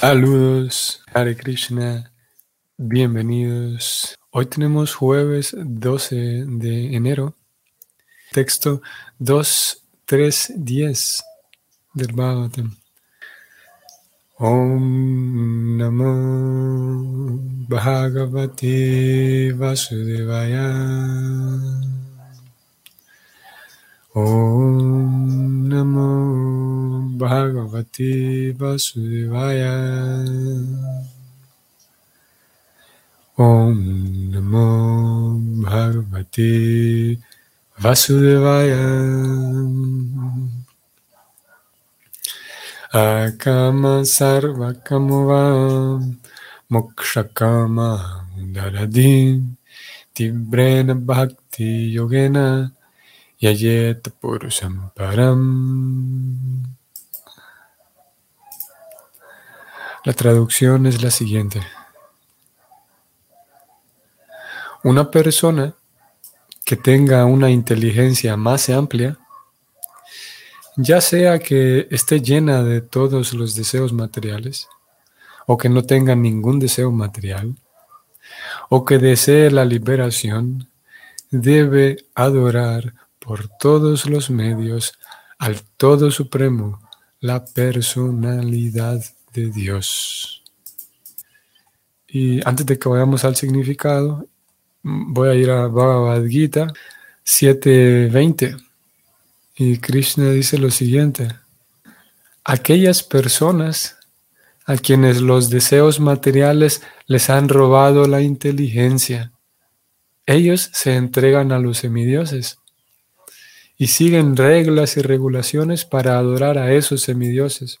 Saludos, Hare Krishna, bienvenidos. Hoy tenemos jueves 12 de enero, texto 2, 3, 10 del Bhagavatam. Om Namo Bhagavate Vasudevaya. Om Namo Bhagavate Vasudevaya. Om Namo Bhagavate Vasudevaya. Akama Sarvakamuvam Mokshakama Daradim Tibrena Bhakti Yogena Yayet Purusham Param. La traducción es la siguiente. Una persona que tenga una inteligencia más amplia ya sea que esté llena de todos los deseos materiales, o que no tenga ningún deseo material, o que desee la liberación, debe adorar por todos los medios al Todo Supremo, la personalidad de Dios. Y antes de que vayamos al significado, voy a ir a Bhagavad Gita 720 y Krishna dice lo siguiente, aquellas personas a quienes los deseos materiales les han robado la inteligencia, ellos se entregan a los semidioses y siguen reglas y regulaciones para adorar a esos semidioses.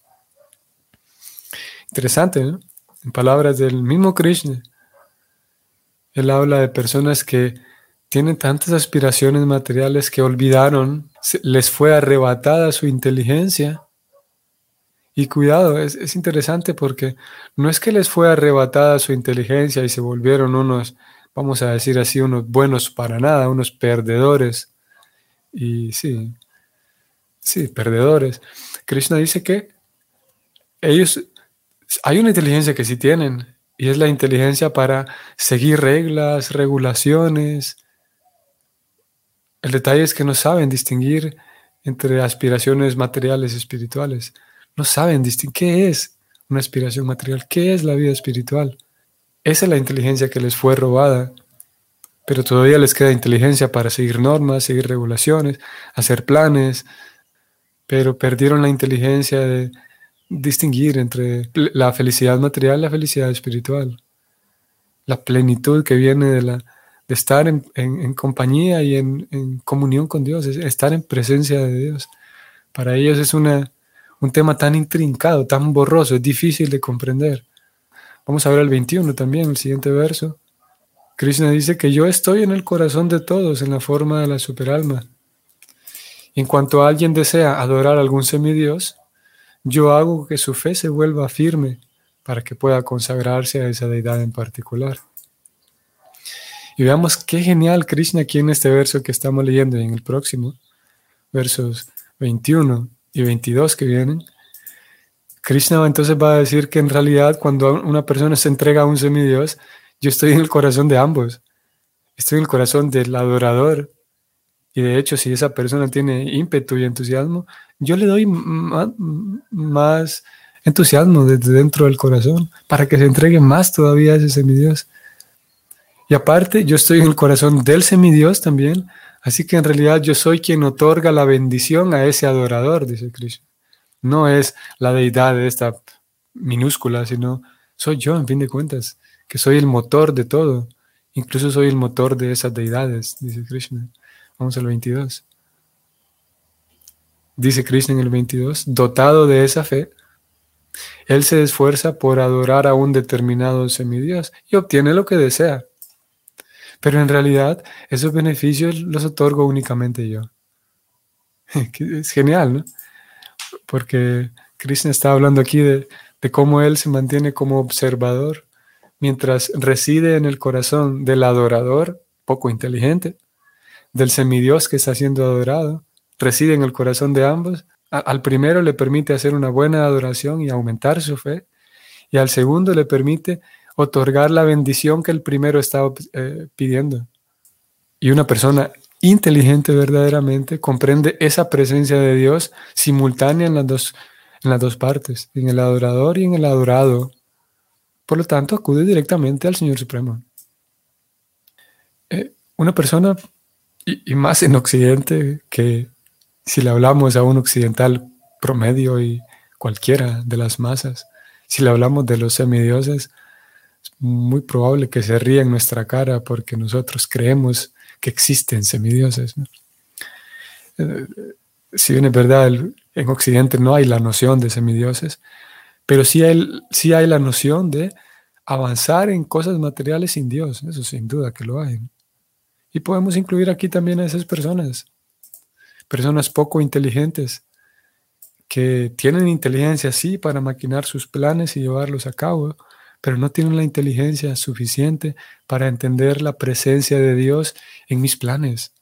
Interesante, ¿no? En palabras del mismo Krishna, él habla de personas que tienen tantas aspiraciones materiales que olvidaron, les fue arrebatada su inteligencia. Y cuidado, es, interesante porque no es que les fue arrebatada su inteligencia y se volvieron unos, vamos a decir así, unos buenos para nada, unos perdedores. Y sí, sí, perdedores. Krishna dice que ellos, hay una inteligencia que sí tienen, y es la inteligencia para seguir reglas, regulaciones, el detalle es que no saben distinguir entre aspiraciones materiales y espirituales. No saben distinguir qué es una aspiración material, qué es la vida espiritual. Esa es la inteligencia que les fue robada, pero todavía les queda inteligencia para seguir normas, seguir regulaciones, hacer planes, pero perdieron la inteligencia de distinguir entre la felicidad material y la felicidad espiritual. La plenitud que viene de la, de estar en, compañía y en, comunión con Dios, estar en presencia de Dios. Para ellos es una, un tema tan intrincado, tan borroso, es difícil de comprender. Vamos a ver el 21 también, el siguiente verso. Krishna dice que yo estoy en el corazón de todos en la forma de la superalma. En cuanto alguien desea adorar a algún semidios, yo hago que su fe se vuelva firme para que pueda consagrarse a esa deidad en particular. Y veamos qué genial Krishna aquí en este verso que estamos leyendo y en el próximo, versos 21 y 22 que vienen. Krishna entonces va a decir que en realidad cuando una persona se entrega a un semidios, yo estoy en el corazón de ambos. Estoy en el corazón del adorador. Y de hecho, si esa persona tiene ímpetu y entusiasmo, yo le doy más, entusiasmo desde dentro del corazón para que se entregue más todavía a ese semidios. Y aparte, yo estoy en el corazón del semidios también, así que en realidad yo soy quien otorga la bendición a ese adorador, dice Krishna. No es la deidad de esta minúscula, sino soy yo, en fin de cuentas, que soy el motor de todo. Incluso soy el motor de esas deidades, dice Krishna. Vamos al 22. Dice Krishna en el 22, dotado de esa fe, él se esfuerza por adorar a un determinado semidios y obtiene lo que desea. Pero en realidad esos beneficios los otorgo únicamente yo. Es genial, ¿no? Porque Krishna está hablando aquí de, cómo él se mantiene como observador mientras reside en el corazón del adorador, poco inteligente, del semidios que está siendo adorado, reside en el corazón de ambos. al primero le permite hacer una buena adoración y aumentar su fe, y al segundo le permite otorgar la bendición que el primero estaba eh, pidiendo. Y una persona inteligente verdaderamente comprende esa presencia de Dios simultánea en las dos, en las dos partes, en el adorador y en el adorado. Por lo tanto, acude directamente al Señor Supremo. Eh, una persona, y, más en Occidente, que si le hablamos a un occidental promedio y cualquiera de las masas, si le hablamos de los semidioses, es muy probable que se ría en nuestra cara porque nosotros creemos que existen semidioses. Eh, si bien es verdad, en Occidente no hay la noción de semidioses, pero sí hay, sí hay la noción de avanzar en cosas materiales sin Dios, eso sin duda que lo hay. Y podemos incluir aquí también a esas personas, personas poco inteligentes, que tienen inteligencia, sí, para maquinar sus planes y llevarlos a cabo, pero no tienen la inteligencia suficiente para entender la presencia de Dios en mis planes,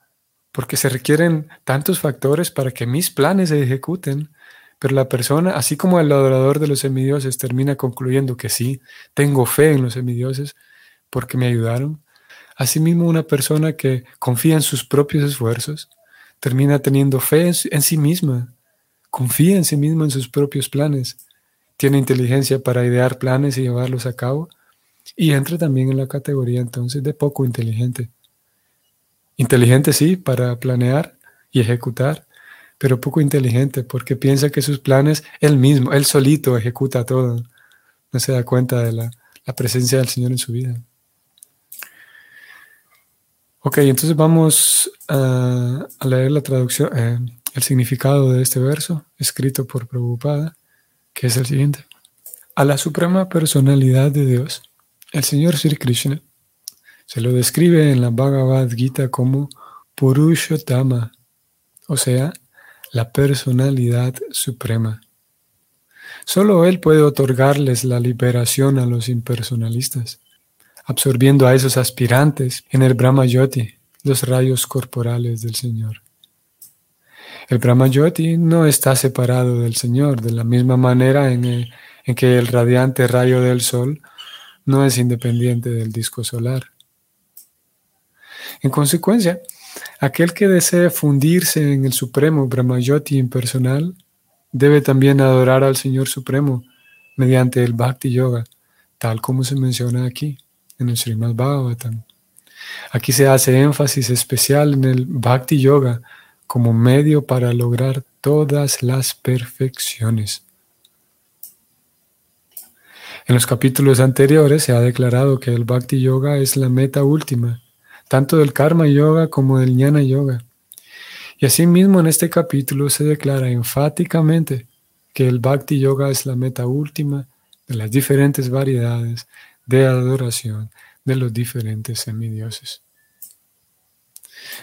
porque se requieren tantos factores para que mis planes se ejecuten, pero la persona, así como el adorador de los semidioses termina concluyendo que sí, tengo fe en los semidioses porque me ayudaron, asimismo una persona que confía en sus propios esfuerzos termina teniendo fe en sí misma, confía en sí misma en sus propios planes tiene inteligencia para idear planes y llevarlos a cabo, y entra también en la categoría entonces de poco inteligente. Inteligente sí, para planear y ejecutar, pero poco inteligente porque piensa que sus planes él mismo, él solito ejecuta todo. No se da cuenta de la, presencia del Señor en su vida. Ok, entonces vamos a, leer la traducción, eh, el significado de este verso, escrito por Prabhupada que es el siguiente. A la suprema personalidad de Dios, el Señor Sri Krishna, se lo describe en la Bhagavad Gita como Purushottama, o sea, la personalidad suprema. Solo Él puede otorgarles la liberación a los impersonalistas, absorbiendo a esos aspirantes en el Brahma Yoti, los rayos corporales del Señor. El Brahmayoti no está separado del Señor, de la misma manera en, que el radiante rayo del Sol no es independiente del disco solar. En consecuencia, aquel que desee fundirse en el Supremo Brahmayoti impersonal debe también adorar al Señor Supremo mediante el Bhakti Yoga, tal como se menciona aquí en el Srimad Bhagavatam. Aquí se hace énfasis especial en el Bhakti Yoga como medio para lograr todas las perfecciones. En los capítulos anteriores se ha declarado que el Bhakti Yoga es la meta última, tanto del Karma Yoga como del Jnana Yoga. Y asimismo en este capítulo se declara enfáticamente que el Bhakti Yoga es la meta última de las diferentes variedades de adoración de los diferentes semidioses.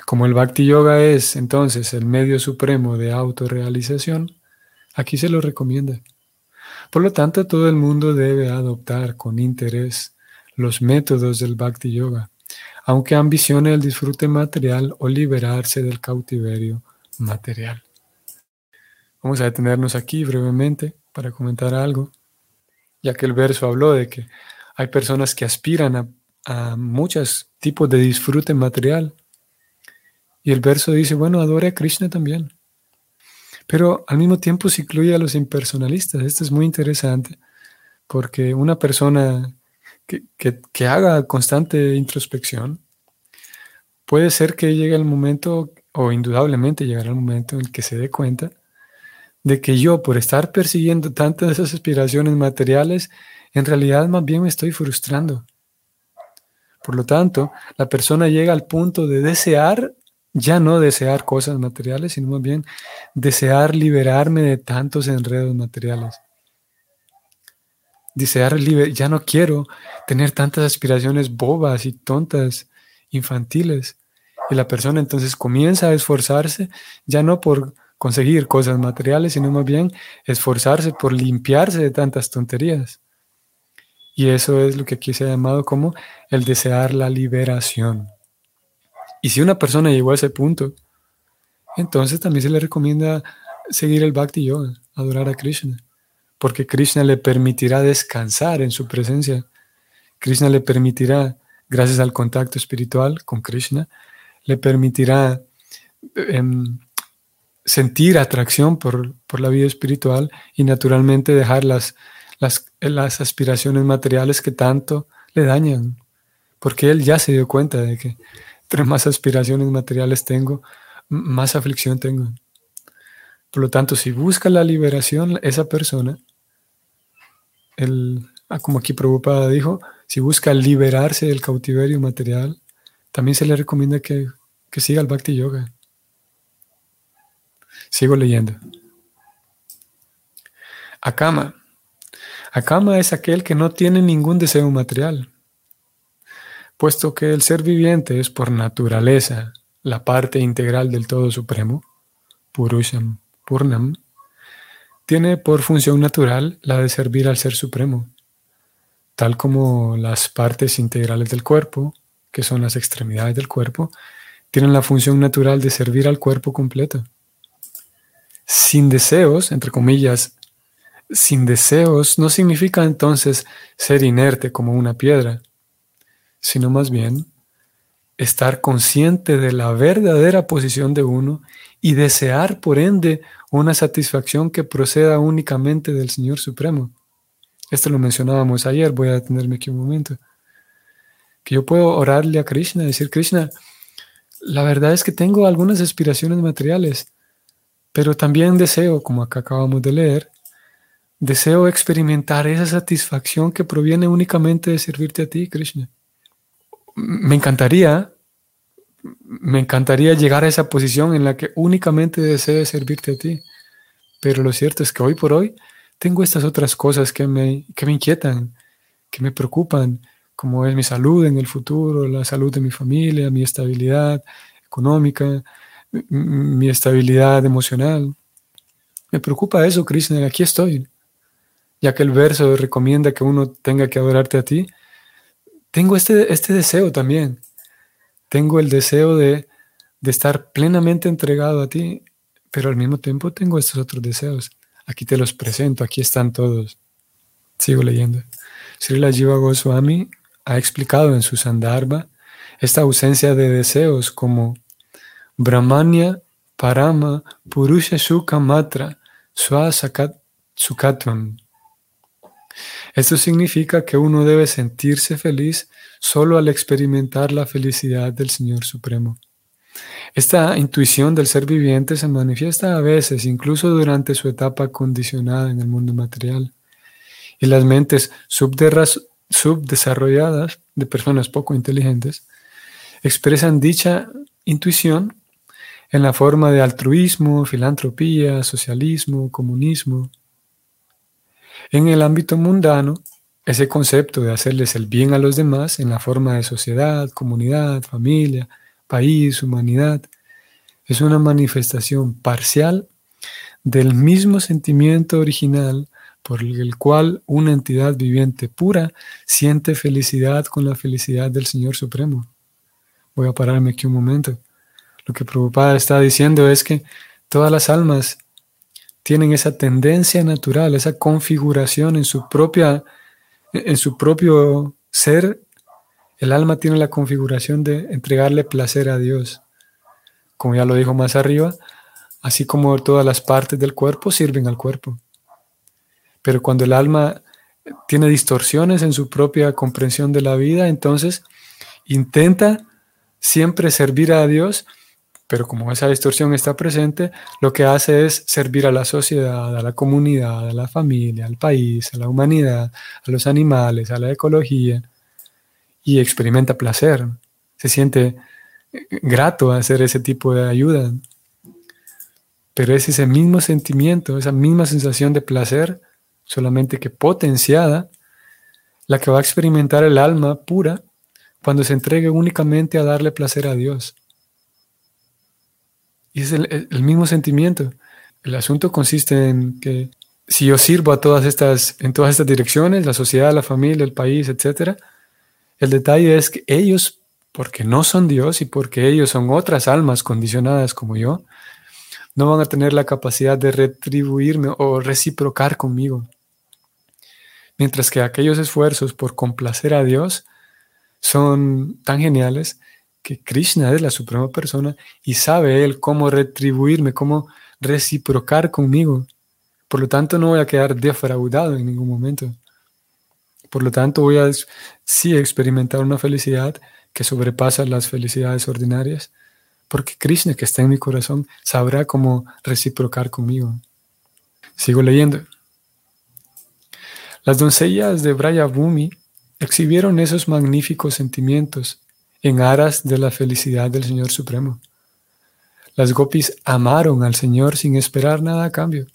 Como el Bhakti Yoga es entonces el medio supremo de autorrealización, aquí se lo recomienda. Por lo tanto, todo el mundo debe adoptar con interés los métodos del Bhakti Yoga, aunque ambicione el disfrute material o liberarse del cautiverio material. Vamos a detenernos aquí brevemente para comentar algo, ya que el verso habló de que hay personas que aspiran a, muchos tipos de disfrute material y el verso dice, bueno, adore a Krishna también. Pero al mismo tiempo se incluye a los impersonalistas. Esto es muy interesante porque una persona que, haga constante introspección, puede ser que llegue el momento, o indudablemente llegará el momento en que se dé cuenta de que yo, por estar persiguiendo tantas esas aspiraciones materiales, en realidad más bien me estoy frustrando. Por lo tanto, la persona llega al punto de desear ya no desear cosas materiales, sino más bien desear liberarme de tantos enredos materiales. Desear ya no quiero tener tantas aspiraciones bobas y tontas, infantiles. Y la persona entonces comienza a esforzarse ya no por conseguir cosas materiales, sino más bien esforzarse por limpiarse de tantas tonterías. Y eso es lo que aquí se ha llamado como el desear la liberación. Y si una persona llegó a ese punto, entonces también se le recomienda seguir el Bhakti Yoga, adorar a Krishna, porque Krishna le permitirá descansar en su presencia. Krishna le permitirá, gracias al contacto espiritual con Krishna, le permitirá em, sentir atracción por, la vida espiritual y naturalmente dejar las, las, las aspiraciones materiales que tanto le dañan, porque él ya se dio cuenta de que entre más aspiraciones materiales tengo, más aflicción tengo. Por lo tanto, si busca la liberación esa persona, el, ah, como aquí Prabhupada dijo, si busca liberarse del cautiverio material, también se le recomienda que, que siga el Bhakti Yoga. Sigo leyendo. Akama. Akama es aquel que no tiene ningún deseo material, puesto que el ser viviente es por naturaleza la parte integral del todo supremo, Purusham Purnam, tiene por función natural la de servir al Ser Supremo, tal como las partes integrales del cuerpo, que son las extremidades del cuerpo, tienen la función natural de servir al cuerpo completo. Sin deseos, entre comillas, sin deseos no significa entonces ser inerte como una piedra, sino más bien estar consciente de la verdadera posición de uno y desear, por ende, una satisfacción que proceda únicamente del Señor Supremo. Esto lo mencionábamos ayer, voy a detenerme aquí un momento. Que yo puedo orarle a Krishna, decir, Krishna, la verdad es que tengo algunas aspiraciones materiales, pero también deseo, como acá acabamos de leer, deseo experimentar esa satisfacción que proviene únicamente de servirte a ti, Krishna me encantaría, me encantaría llegar a esa posición en la que únicamente desee servirte a ti. Pero lo cierto es que hoy por hoy tengo estas otras cosas que me, que me inquietan, que me preocupan, como es mi salud en el futuro, la salud de mi familia, mi estabilidad económica, mi estabilidad emocional. Me preocupa eso, Krishna, aquí estoy. Ya que el verso recomienda que uno tenga que adorarte a ti, tengo este, este deseo también. Tengo el deseo de, estar plenamente entregado a ti, pero al mismo tiempo tengo estos otros deseos. Aquí te los presento, aquí están todos. Sigo leyendo. Srila Jiva Goswami ha explicado en su Sandarbha esta ausencia de deseos como Brahmanya Parama Purusha Sukha Matra Swa Sukatvam esto significa que uno debe sentirse feliz solo al experimentar la felicidad del Señor Supremo. Esta intuición del ser viviente se manifiesta a veces, incluso durante su etapa condicionada en el mundo material. Y las mentes subdesarrolladas de personas poco inteligentes expresan dicha intuición en la forma de altruismo, filantropía, socialismo, comunismo, en el ámbito mundano, ese concepto de hacerles el bien a los demás en la forma de sociedad, comunidad, familia, país, humanidad, es una manifestación parcial del mismo sentimiento original por el cual una entidad viviente pura siente felicidad con la felicidad del Señor Supremo. Voy a pararme aquí un momento. Lo que Prabhupada está diciendo es que todas las almas tienen esa tendencia natural, esa configuración en su propia, en su propio ser. El alma tiene la configuración de entregarle placer a Dios. Como ya lo dijo más arriba, así como todas las partes del cuerpo sirven al cuerpo. Pero cuando el alma tiene distorsiones en su propia comprensión de la vida, entonces intenta siempre servir a Dios pero como esa distorsión está presente, lo que hace es servir a la sociedad, a la comunidad, a la familia, al país, a la humanidad, a los animales, a la ecología, y experimenta placer. Se siente eh, grato hacer ese tipo de ayuda. Pero es ese mismo sentimiento, esa misma sensación de placer, solamente que potenciada, la que va a experimentar el alma pura cuando se entregue únicamente a darle placer a Dios. Y es el, mismo sentimiento. El asunto consiste en que si yo sirvo a todas estas, en todas estas direcciones, la sociedad, la familia, el país, etc., el detalle es que ellos, porque no son Dios y porque ellos son otras almas condicionadas como yo, no van a tener la capacidad de retribuirme o reciprocar conmigo. Mientras que aquellos esfuerzos por complacer a Dios son tan geniales que Krishna es la suprema persona y sabe Él cómo retribuirme, cómo reciprocar conmigo. Por lo tanto, no voy a quedar defraudado en ningún momento. Por lo tanto, voy a sí experimentar una felicidad que sobrepasa las felicidades ordinarias, porque Krishna, que está en mi corazón, sabrá cómo reciprocar conmigo. Sigo leyendo. Las doncellas de Brayabhumi exhibieron esos magníficos sentimientos en aras de la felicidad del Señor Supremo. Las gopis amaron al Señor sin esperar nada a cambio.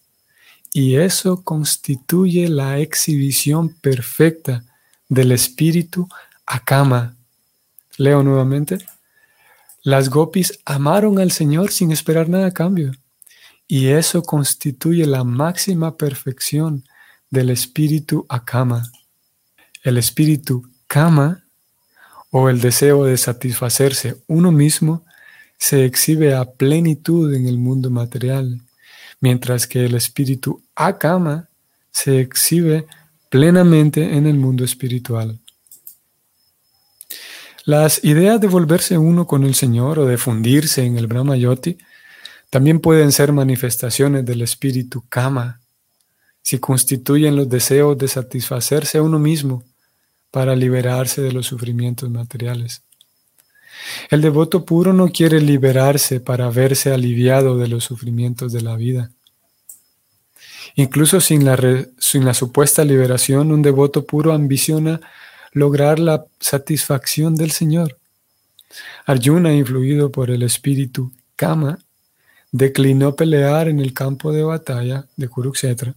Y eso constituye la exhibición perfecta del espíritu Akama. Leo nuevamente. Las gopis amaron al Señor sin esperar nada a cambio. Y eso constituye la máxima perfección del espíritu Akama. El espíritu Kama o el deseo de satisfacerse uno mismo se exhibe a plenitud en el mundo material mientras que el espíritu Akama se exhibe plenamente en el mundo espiritual. Las ideas de volverse uno con el Señor o de fundirse en el Brahma Yoti también pueden ser manifestaciones del espíritu Kama, si constituyen los deseos de satisfacerse uno mismo para liberarse de los sufrimientos materiales. El devoto puro no quiere liberarse para verse aliviado de los sufrimientos de la vida. Incluso sin la, supuesta liberación, un devoto puro ambiciona lograr la satisfacción del Señor. Arjuna, influido por el espíritu Kama, declinó pelear en el campo de batalla de Kurukshetra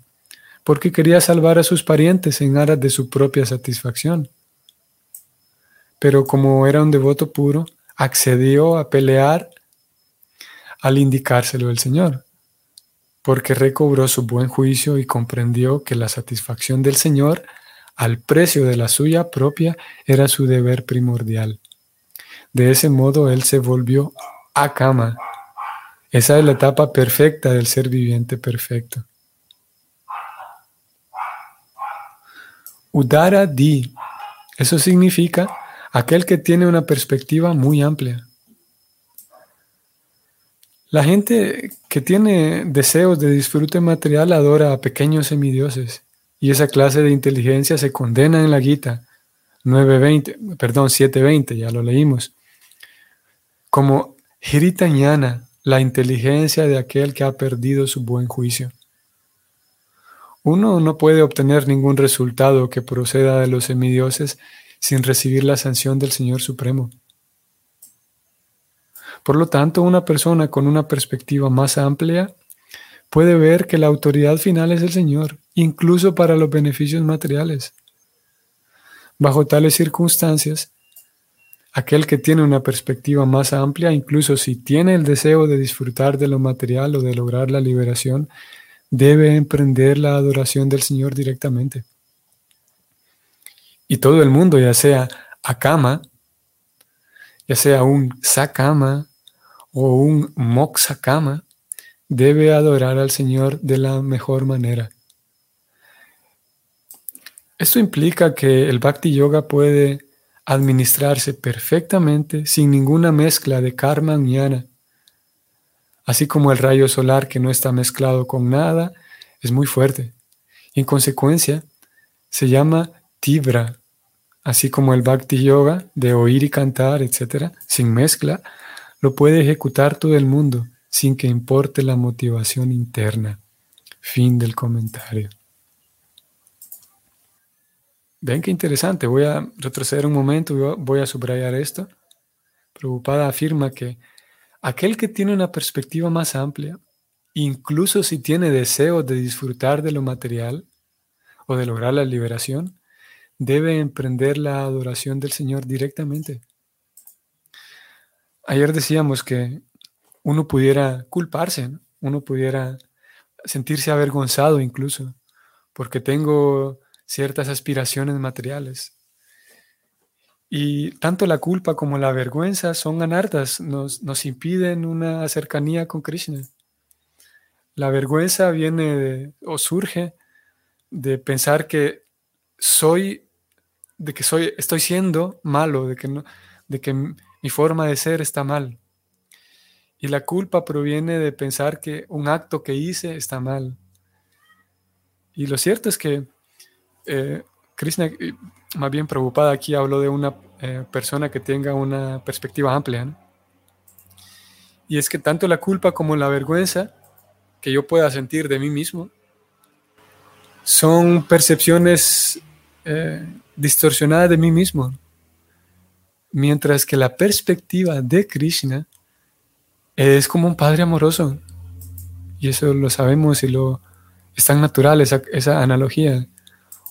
porque quería salvar a sus parientes en aras de su propia satisfacción pero como era un devoto puro, accedió a pelear al indicárselo el Señor, porque recobró su buen juicio y comprendió que la satisfacción del Señor al precio de la suya propia era su deber primordial. De ese modo él se volvió a cama. Esa es la etapa perfecta del ser viviente perfecto. Udara di. Eso significa aquel que tiene una perspectiva muy amplia. La gente que tiene deseos de disfrute material adora a pequeños semidioses y esa clase de inteligencia se condena en la Gita 920, perdón, 720, ya lo leímos, como Hiritañana, la inteligencia de aquel que ha perdido su buen juicio. Uno no puede obtener ningún resultado que proceda de los semidioses sin recibir la sanción del Señor Supremo. Por lo tanto, una persona con una perspectiva más amplia puede ver que la autoridad final es el Señor, incluso para los beneficios materiales. Bajo tales circunstancias, aquel que tiene una perspectiva más amplia, incluso si tiene el deseo de disfrutar de lo material o de lograr la liberación, debe emprender la adoración del Señor directamente. Y todo el mundo, ya sea Akama, ya sea un Sakama o un Moksakama, debe adorar al Señor de la mejor manera. Esto implica que el Bhakti Yoga puede administrarse perfectamente sin ninguna mezcla de karma jnana. Así como el rayo solar que no está mezclado con nada es muy fuerte. en consecuencia, se llama tibra, así como el bhakti yoga de oír y cantar, etc., sin mezcla, lo puede ejecutar todo el mundo sin que importe la motivación interna. Fin del comentario. Ven qué interesante. Voy a retroceder un momento voy a subrayar esto. Preocupada afirma que aquel que tiene una perspectiva más amplia, incluso si tiene deseo de disfrutar de lo material o de lograr la liberación, debe emprender la adoración del Señor directamente. Ayer decíamos que uno pudiera culparse, uno pudiera sentirse avergonzado incluso, porque tengo ciertas aspiraciones materiales. Y tanto la culpa como la vergüenza son anartas, nos, nos impiden una cercanía con Krishna. La vergüenza viene o surge de pensar que soy, de que soy, estoy siendo malo, de que, no, de que mi forma de ser está mal. Y la culpa proviene de pensar que un acto que hice está mal. Y lo cierto es que eh, Krishna, más bien preocupada aquí, habló de una eh, persona que tenga una perspectiva amplia. Y es que tanto la culpa como la vergüenza que yo pueda sentir de mí mismo son percepciones eh, distorsionadas de mí mismo. Mientras que la perspectiva de Krishna es como un padre amoroso. Y eso lo sabemos y lo es tan natural esa, esa analogía.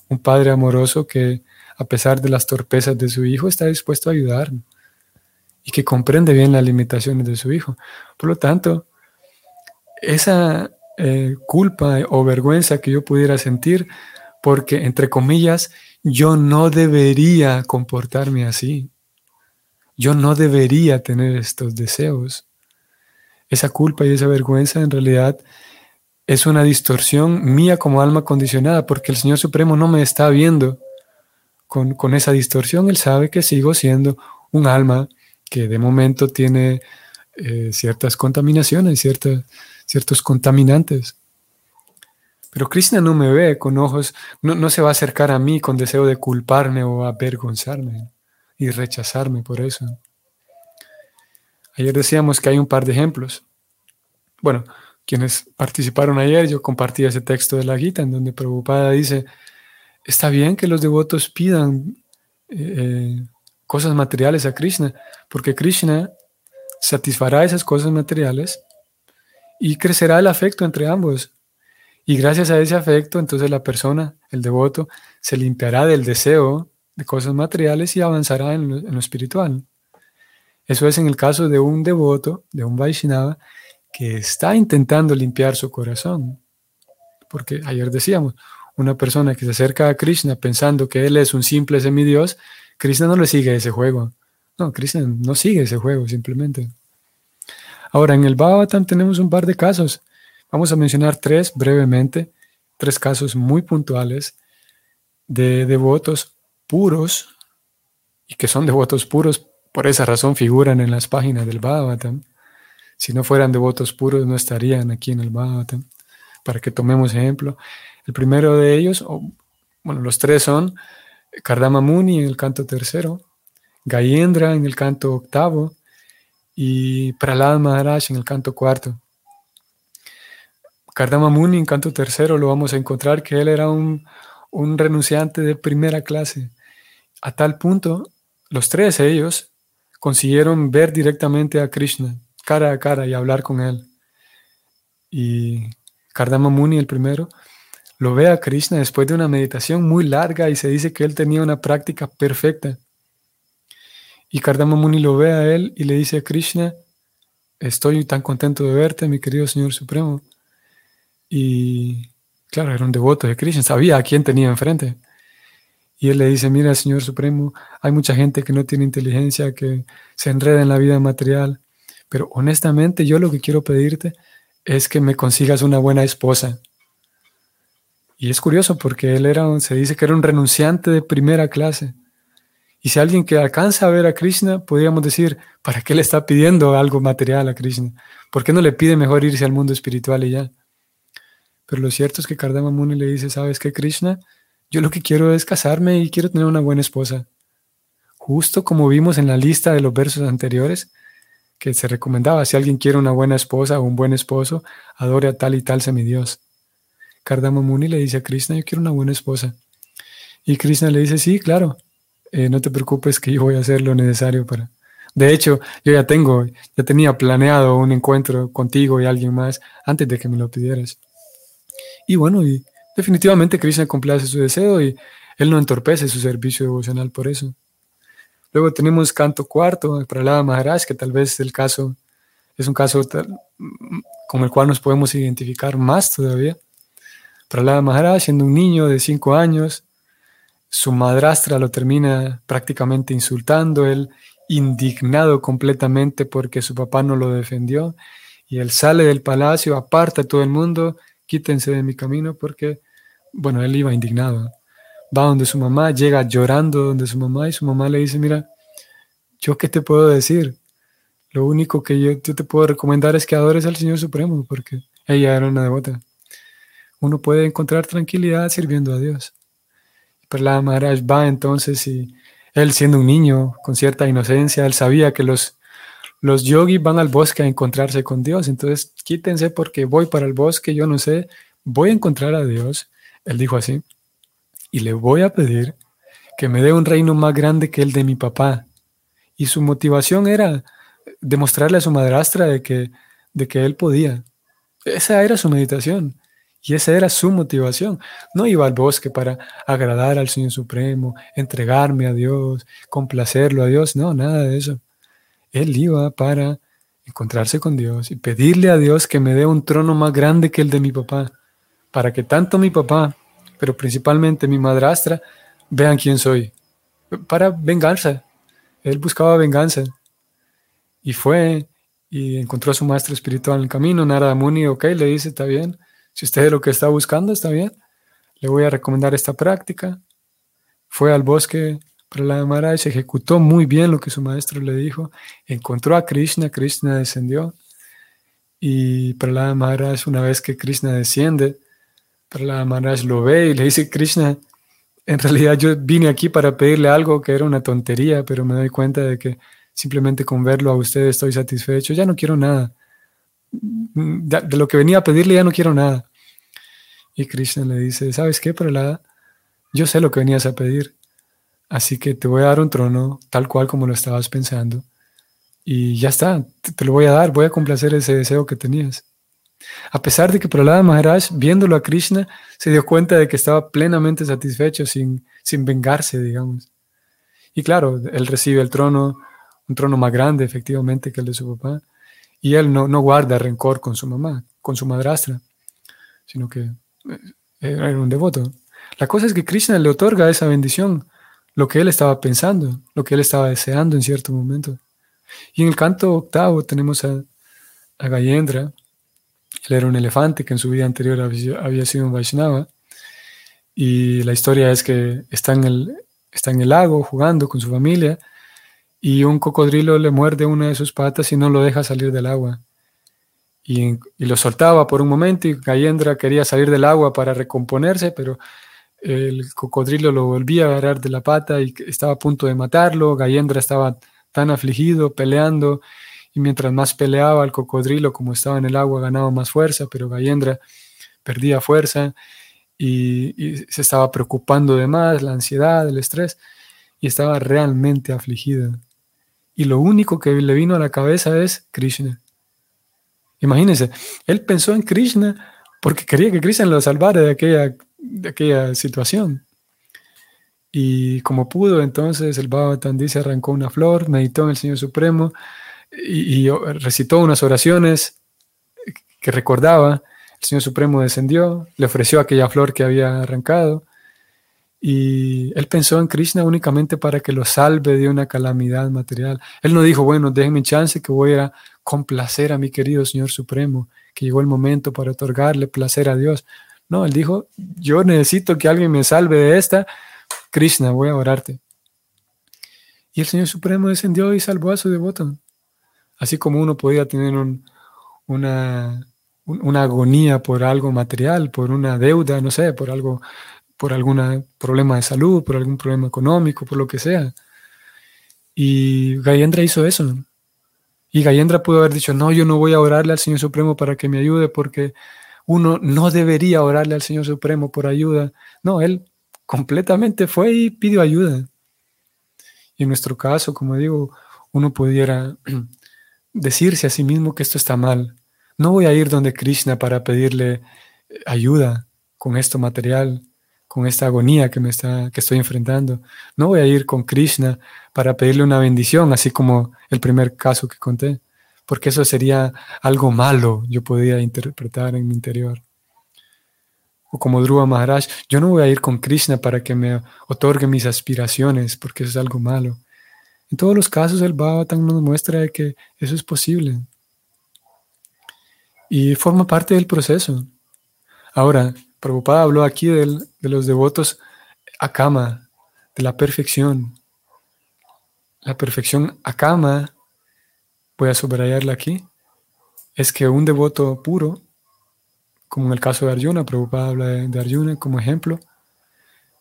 Un padre amoroso que a pesar de las torpezas de su hijo está dispuesto a ayudar y que comprende bien las limitaciones de su hijo. Por lo tanto, esa eh, culpa o vergüenza que yo pudiera sentir, porque, entre comillas, yo no debería comportarme así. Yo no debería tener estos deseos. Esa culpa y esa vergüenza en realidad es una distorsión mía como alma condicionada, porque el Señor Supremo no me está viendo con, esa distorsión. Él sabe que sigo siendo un alma que de momento tiene eh, ciertas contaminaciones, ciertas, ciertos contaminantes. Pero Krishna no me ve con ojos, no, no, se va a acercar a mí con deseo de culparme o avergonzarme y rechazarme por eso. Ayer decíamos que hay un par de ejemplos. Bueno, quienes participaron ayer, yo compartí ese texto de la Gita en donde Prabhupada dice, está bien que los devotos pidan eh, eh cosas materiales a Krishna, porque Krishna satisfará esas cosas materiales y crecerá el afecto entre ambos. Y gracias a ese afecto, entonces la persona, el devoto, se limpiará del deseo de cosas materiales y avanzará en lo, espiritual. Eso es en el caso de un devoto, de un Vaishnava, que está intentando limpiar su corazón. Porque ayer decíamos, una persona que se acerca a Krishna pensando que él es un simple semidios, Krishna no le sigue ese juego. No, Krishna no sigue ese juego simplemente. Ahora, en el Bhagavatam tenemos un par de casos. Vamos a mencionar tres brevemente, tres casos muy puntuales de devotos puros y que son devotos puros, por esa razón figuran en las páginas del Bhagavatam. Si no fueran devotos puros, no estarían aquí en el Bhagavatam. Para que tomemos ejemplo. El primero de ellos, bueno, los tres son Kardama Muni en el canto tercero, Gayendra en el canto octavo y Prahlad Maharaj en el canto cuarto. Kardama Muni en canto tercero lo vamos a encontrar que él era un, un renunciante de primera clase. A tal punto, los tres ellos consiguieron ver directamente a Krishna cara a cara y hablar con él. Y Kardama Muni, el primero, lo ve a Krishna después de una meditación muy larga y se dice que él tenía una práctica perfecta. Y Kardama Muni lo ve a él y le dice a Krishna, estoy tan contento de verte, mi querido Señor Supremo. Y claro, era un devoto de Krishna, sabía a quién tenía enfrente. Y él le dice, mira, Señor Supremo, hay mucha gente que no tiene inteligencia, que se enreda en la vida material, pero honestamente yo lo que quiero pedirte es que me consigas una buena esposa. Y es curioso porque él era, se dice que era un renunciante de primera clase. Y si alguien que alcanza a ver a Krishna, podríamos decir, ¿para qué le está pidiendo algo material a Krishna? ¿Por qué no le pide mejor irse al mundo espiritual y ya? Pero lo cierto es que Kardama Muni le dice, ¿sabes qué, Krishna? Yo lo que quiero es casarme y quiero tener una buena esposa. Justo como vimos en la lista de los versos anteriores, que se recomendaba, si alguien quiere una buena esposa o un buen esposo, adore a tal y tal semidios. Kardama Muni le dice a Krishna, yo quiero una buena esposa. Y Krishna le dice, sí, claro, eh, no te preocupes que yo voy a hacer lo necesario para... De hecho, yo ya tengo, ya tenía planeado un encuentro contigo y alguien más antes de que me lo pidieras. Y bueno, y definitivamente Krishna complace su deseo y él no entorpece su servicio devocional por eso. Luego tenemos canto cuarto, Prahlada Maharaj, que tal vez el caso es un caso con el cual nos podemos identificar más todavía. Prahlada Maharaj, siendo un niño de cinco años, su madrastra lo termina prácticamente insultando, él indignado completamente porque su papá no lo defendió, y él sale del palacio, aparta a todo el mundo, quítense de mi camino porque, bueno, él iba indignado. Va donde su mamá, llega llorando donde su mamá y su mamá le dice, mira, ¿yo qué te puedo decir? Lo único que yo, te puedo recomendar es que adores al Señor Supremo, porque ella era una devota. Uno puede encontrar tranquilidad sirviendo a Dios. Pero la Maharaj va entonces y él siendo un niño con cierta inocencia, él sabía que los, los yogis van al bosque a encontrarse con Dios. Entonces quítense porque voy para el bosque, yo no sé, voy a encontrar a Dios. Él dijo así, y le voy a pedir que me dé un reino más grande que el de mi papá. Y su motivación era demostrarle a su madrastra de que, de que él podía. Esa era su meditación y esa era su motivación. No iba al bosque para agradar al Señor Supremo, entregarme a Dios, complacerlo a Dios, no, nada de eso. Él iba para encontrarse con Dios y pedirle a Dios que me dé un trono más grande que el de mi papá, para que tanto mi papá, pero principalmente mi madrastra, vean quién soy, para venganza. Él buscaba venganza. Y fue y encontró a su maestro espiritual en el camino, Narada Muni, ok, le dice, está bien, si usted es lo que está buscando, está bien, le voy a recomendar esta práctica. Fue al bosque Prahlada Maharaj, ejecutó muy bien lo que su maestro le dijo, encontró a Krishna, Krishna descendió, y Prahlada Maharaj, una vez que Krishna desciende, Prahlada Maharaj lo ve y le dice, Krishna, en realidad yo vine aquí para pedirle algo que era una tontería, pero me doy cuenta de que Simplemente con verlo a usted estoy satisfecho. Ya no quiero nada. De lo que venía a pedirle ya no quiero nada. Y Krishna le dice, ¿sabes qué, Pralada? Yo sé lo que venías a pedir. Así que te voy a dar un trono tal cual como lo estabas pensando. Y ya está, te, lo voy a dar, voy a complacer ese deseo que tenías. A pesar de que Pralada Maharaj, viéndolo a Krishna, se dio cuenta de que estaba plenamente satisfecho sin, sin vengarse, digamos. Y claro, él recibe el trono, un trono más grande efectivamente que el de su papá. Y él no, no guarda rencor con su mamá, con su madrastra, sino que eh, era un devoto. La cosa es que Krishna le otorga esa bendición, lo que él estaba pensando, lo que él estaba deseando en cierto momento. Y en el canto octavo tenemos a, a Gayendra. Él era un elefante que en su vida anterior había sido un Vaishnava. Y la historia es que está en el, está en el lago jugando con su familia y un cocodrilo le muerde una de sus patas y no lo deja salir del agua. Y, lo soltaba por un momento y Gayendra quería salir del agua para recomponerse, pero el cocodrilo lo volvía a agarrar de la pata y estaba a punto de matarlo. Gayendra estaba tan afligido, peleando, y mientras más peleaba el cocodrilo, como estaba en el agua, ganaba más fuerza, pero Gayendra perdía fuerza y, se estaba preocupando de más, la ansiedad, el estrés, y estaba realmente afligido y lo único que le vino a la cabeza es Krishna. Imagínense, él pensó en Krishna porque quería que Krishna lo salvara de aquella, de aquella situación. Y como pudo, entonces el Bhagavatam dice, arrancó una flor, meditó en el Señor Supremo y, recitó unas oraciones que recordaba. El Señor Supremo descendió, le ofreció aquella flor que había arrancado y él pensó en Krishna únicamente para que lo salve de una calamidad material. Él no dijo, bueno, déjenme chance que voy a complacer a mi querido Señor Supremo, que llegó el momento para otorgarle placer a Dios. No, él dijo, yo necesito que alguien me salve de esta. Krishna, voy a orarte. Y el Señor Supremo descendió y salvó a su devoto. Así como uno podía tener una, una agonía por algo material, por una deuda, no sé, por algo por algún problema de salud, por algún problema económico, por lo que sea. Y Gayendra hizo eso. Y Gayendra pudo haber dicho, no, yo no voy a orarle al Señor Supremo para que me ayude porque uno no debería orarle al Señor Supremo por ayuda. No, él completamente fue y pidió ayuda. Y en nuestro caso, como digo, uno pudiera decirse a sí mismo que esto está mal. No voy a ir donde Krishna para pedirle ayuda con esto material con esta agonía que me está que estoy enfrentando. No voy a ir con Krishna para pedirle una bendición, así como el primer caso que conté, porque eso sería algo malo, yo podría interpretar en mi interior. O como Dhruva Maharaj, yo no voy a ir con Krishna para que me otorgue mis aspiraciones, porque eso es algo malo. En todos los casos el Bhagavatam nos muestra que eso es posible. Y forma parte del proceso. Ahora, Prabhupada habló aquí de los devotos akama, de la perfección. La perfección akama, voy a subrayarla aquí, es que un devoto puro, como en el caso de Arjuna, Prabhupada habla de, Arjuna como ejemplo,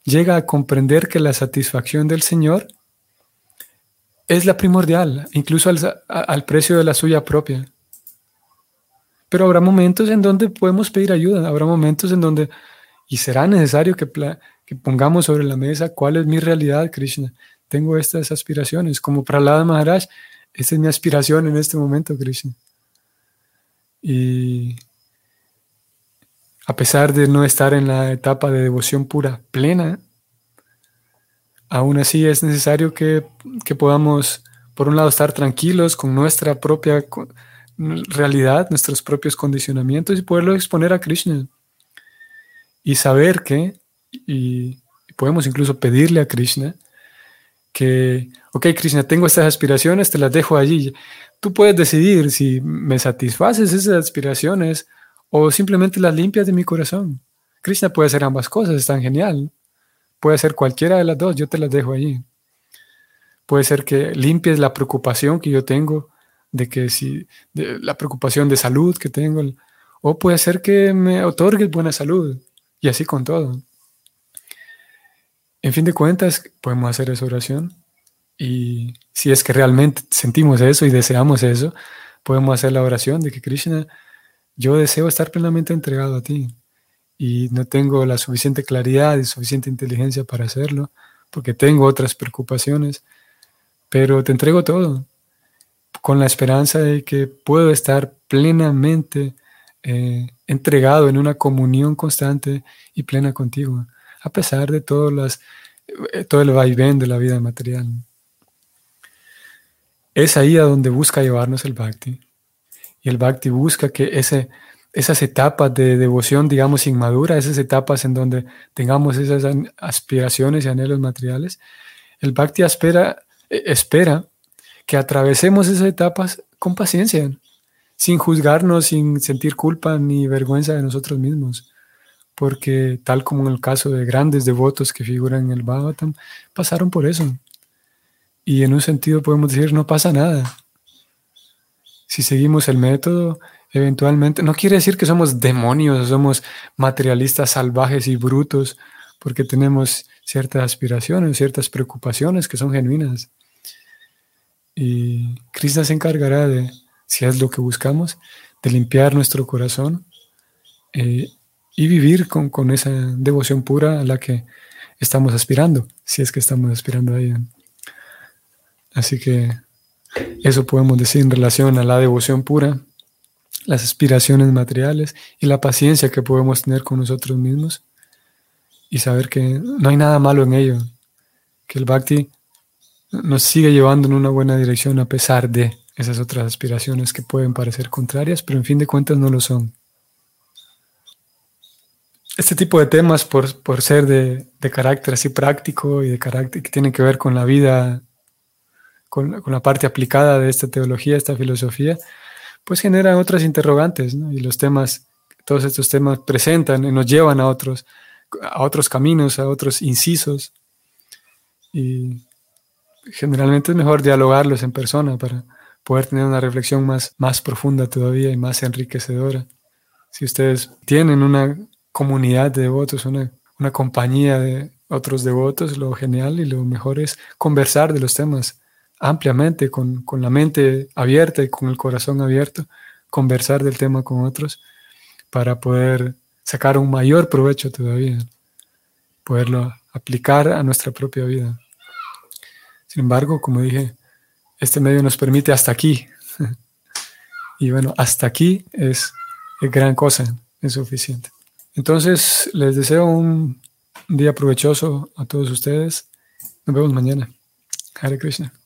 llega a comprender que la satisfacción del Señor es la primordial, incluso al, precio de la suya propia. Pero habrá momentos en donde podemos pedir ayuda, habrá momentos en donde, y será necesario que, que pongamos sobre la mesa cuál es mi realidad, Krishna. Tengo estas aspiraciones, como Prahlada Maharaj, esta es mi aspiración en este momento, Krishna. Y a pesar de no estar en la etapa de devoción pura plena, aún así es necesario que, podamos, por un lado, estar tranquilos con nuestra propia realidad, nuestros propios condicionamientos y poderlo exponer a Krishna. Y saber que, y podemos incluso pedirle a Krishna, que, ok, Krishna, tengo estas aspiraciones, te las dejo allí. Tú puedes decidir si me satisfaces esas aspiraciones o simplemente las limpias de mi corazón. Krishna puede hacer ambas cosas, es tan genial. Puede ser cualquiera de las dos, yo te las dejo allí. Puede ser que limpies la preocupación que yo tengo, de que si, la preocupación de salud que tengo, o puede ser que me otorgues buena salud, y así con todo. En fin de cuentas, podemos hacer esa oración y si es que realmente sentimos eso y deseamos eso, podemos hacer la oración de que Krishna, yo deseo estar plenamente entregado a ti y no tengo la suficiente claridad y suficiente inteligencia para hacerlo, porque tengo otras preocupaciones, pero te entrego todo con la esperanza de que puedo estar plenamente eh, entregado en una comunión constante y plena contigo a pesar de las, eh, todo el vaivén de la vida material. Es ahí a donde busca llevarnos el bhakti. Y el bhakti busca que ese, esas etapas de devoción, digamos, inmaduras, esas etapas en donde tengamos esas aspiraciones y anhelos materiales, el bhakti espera, eh, espera que atravesemos esas etapas con paciencia, sin juzgarnos, sin sentir culpa ni vergüenza de nosotros mismos porque tal como en el caso de grandes devotos que figuran en el Bhagavatam, pasaron por eso. Y en un sentido podemos decir, no pasa nada. Si seguimos el método, eventualmente, no quiere decir que somos demonios, somos materialistas salvajes y brutos, porque tenemos ciertas aspiraciones, ciertas preocupaciones que son genuinas. Y Krishna se encargará de, si es lo que buscamos, de limpiar nuestro corazón eh, y vivir con, esa devoción pura a la que estamos aspirando, si es que estamos aspirando a ella. Así que eso podemos decir en relación a la devoción pura, las aspiraciones materiales y la paciencia que podemos tener con nosotros mismos y saber que no hay nada malo en ello, que el bhakti nos sigue llevando en una buena dirección a pesar de esas otras aspiraciones que pueden parecer contrarias, pero en fin de cuentas no lo son. Este tipo de temas, por, por ser de, de, carácter así práctico y de carácter que tienen que ver con la vida, con, con, la parte aplicada de esta teología, esta filosofía, pues generan otras interrogantes. Y los temas, todos estos temas presentan y nos llevan a otros, a otros caminos, a otros incisos. Y generalmente es mejor dialogarlos en persona para poder tener una reflexión más, más profunda todavía y más enriquecedora. Si ustedes tienen una comunidad de devotos, una, una compañía de otros devotos, lo genial y lo mejor es conversar de los temas ampliamente, con, con, la mente abierta y con el corazón abierto, conversar del tema con otros para poder sacar un mayor provecho todavía, poderlo aplicar a nuestra propia vida. Sin embargo, como dije, este medio nos permite hasta aquí. y bueno, hasta aquí es, es gran cosa, es suficiente. Entonces, les deseo un día provechoso a todos ustedes. Nos vemos mañana. Hare Krishna.